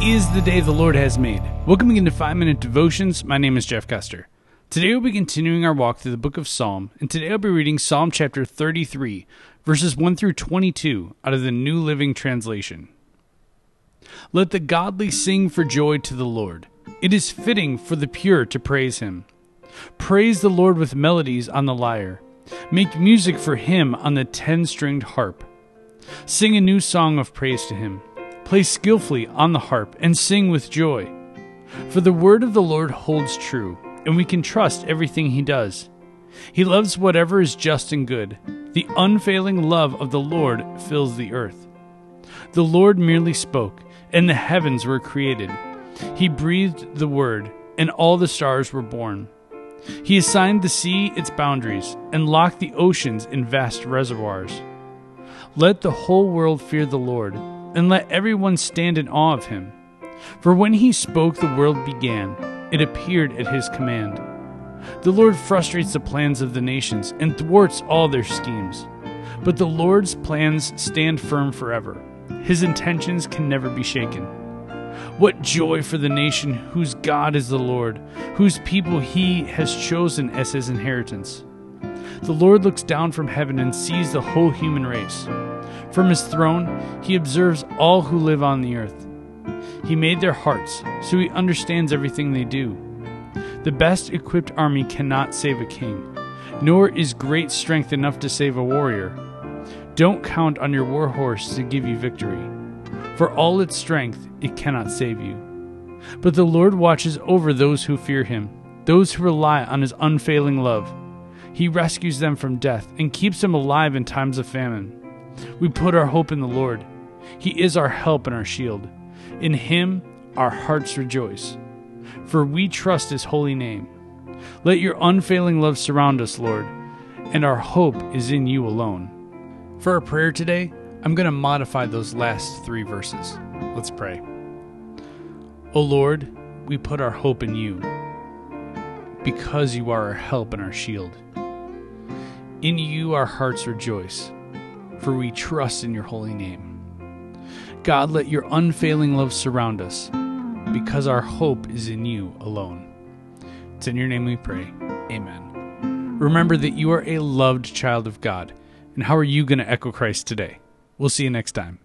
is the day the Lord has made. Welcome again to 5 Minute Devotions. My name is Jeff Custer. Today we'll be continuing our walk through the book of Psalm, and today I'll be reading Psalm chapter 33, verses 1 through 22 out of the New Living Translation. Let the godly sing for joy to the Lord. It is fitting for the pure to praise him. Praise the Lord with melodies on the lyre. Make music for him on the ten stringed harp. Sing a new song of praise to him Play skillfully on the harp and sing with joy. For the word of the Lord holds true, and we can trust everything he does. He loves whatever is just and good. The unfailing love of the Lord fills the earth. The Lord merely spoke, and the heavens were created. He breathed the word, and all the stars were born. He assigned the sea its boundaries, and locked the oceans in vast reservoirs. Let the whole world fear the Lord and let everyone stand in awe of him. For when he spoke, the world began, it appeared at his command. The Lord frustrates the plans of the nations and thwarts all their schemes. But the Lord's plans stand firm forever, his intentions can never be shaken. What joy for the nation whose God is the Lord, whose people he has chosen as his inheritance. The Lord looks down from heaven and sees the whole human race. From his throne, he observes all who live on the earth. He made their hearts, so he understands everything they do. The best equipped army cannot save a king, nor is great strength enough to save a warrior. Don't count on your war horse to give you victory. For all its strength, it cannot save you. But the Lord watches over those who fear him, those who rely on his unfailing love. He rescues them from death and keeps them alive in times of famine. We put our hope in the Lord. He is our help and our shield. In Him our hearts rejoice, for we trust His holy name. Let your unfailing love surround us, Lord, and our hope is in you alone. For our prayer today, I'm going to modify those last three verses. Let's pray. O Lord, we put our hope in you, because you are our help and our shield. In you our hearts rejoice for we trust in your holy name. God, let your unfailing love surround us, because our hope is in you alone. It's in your name we pray. Amen. Remember that you are a loved child of God. And how are you going to echo Christ today? We'll see you next time.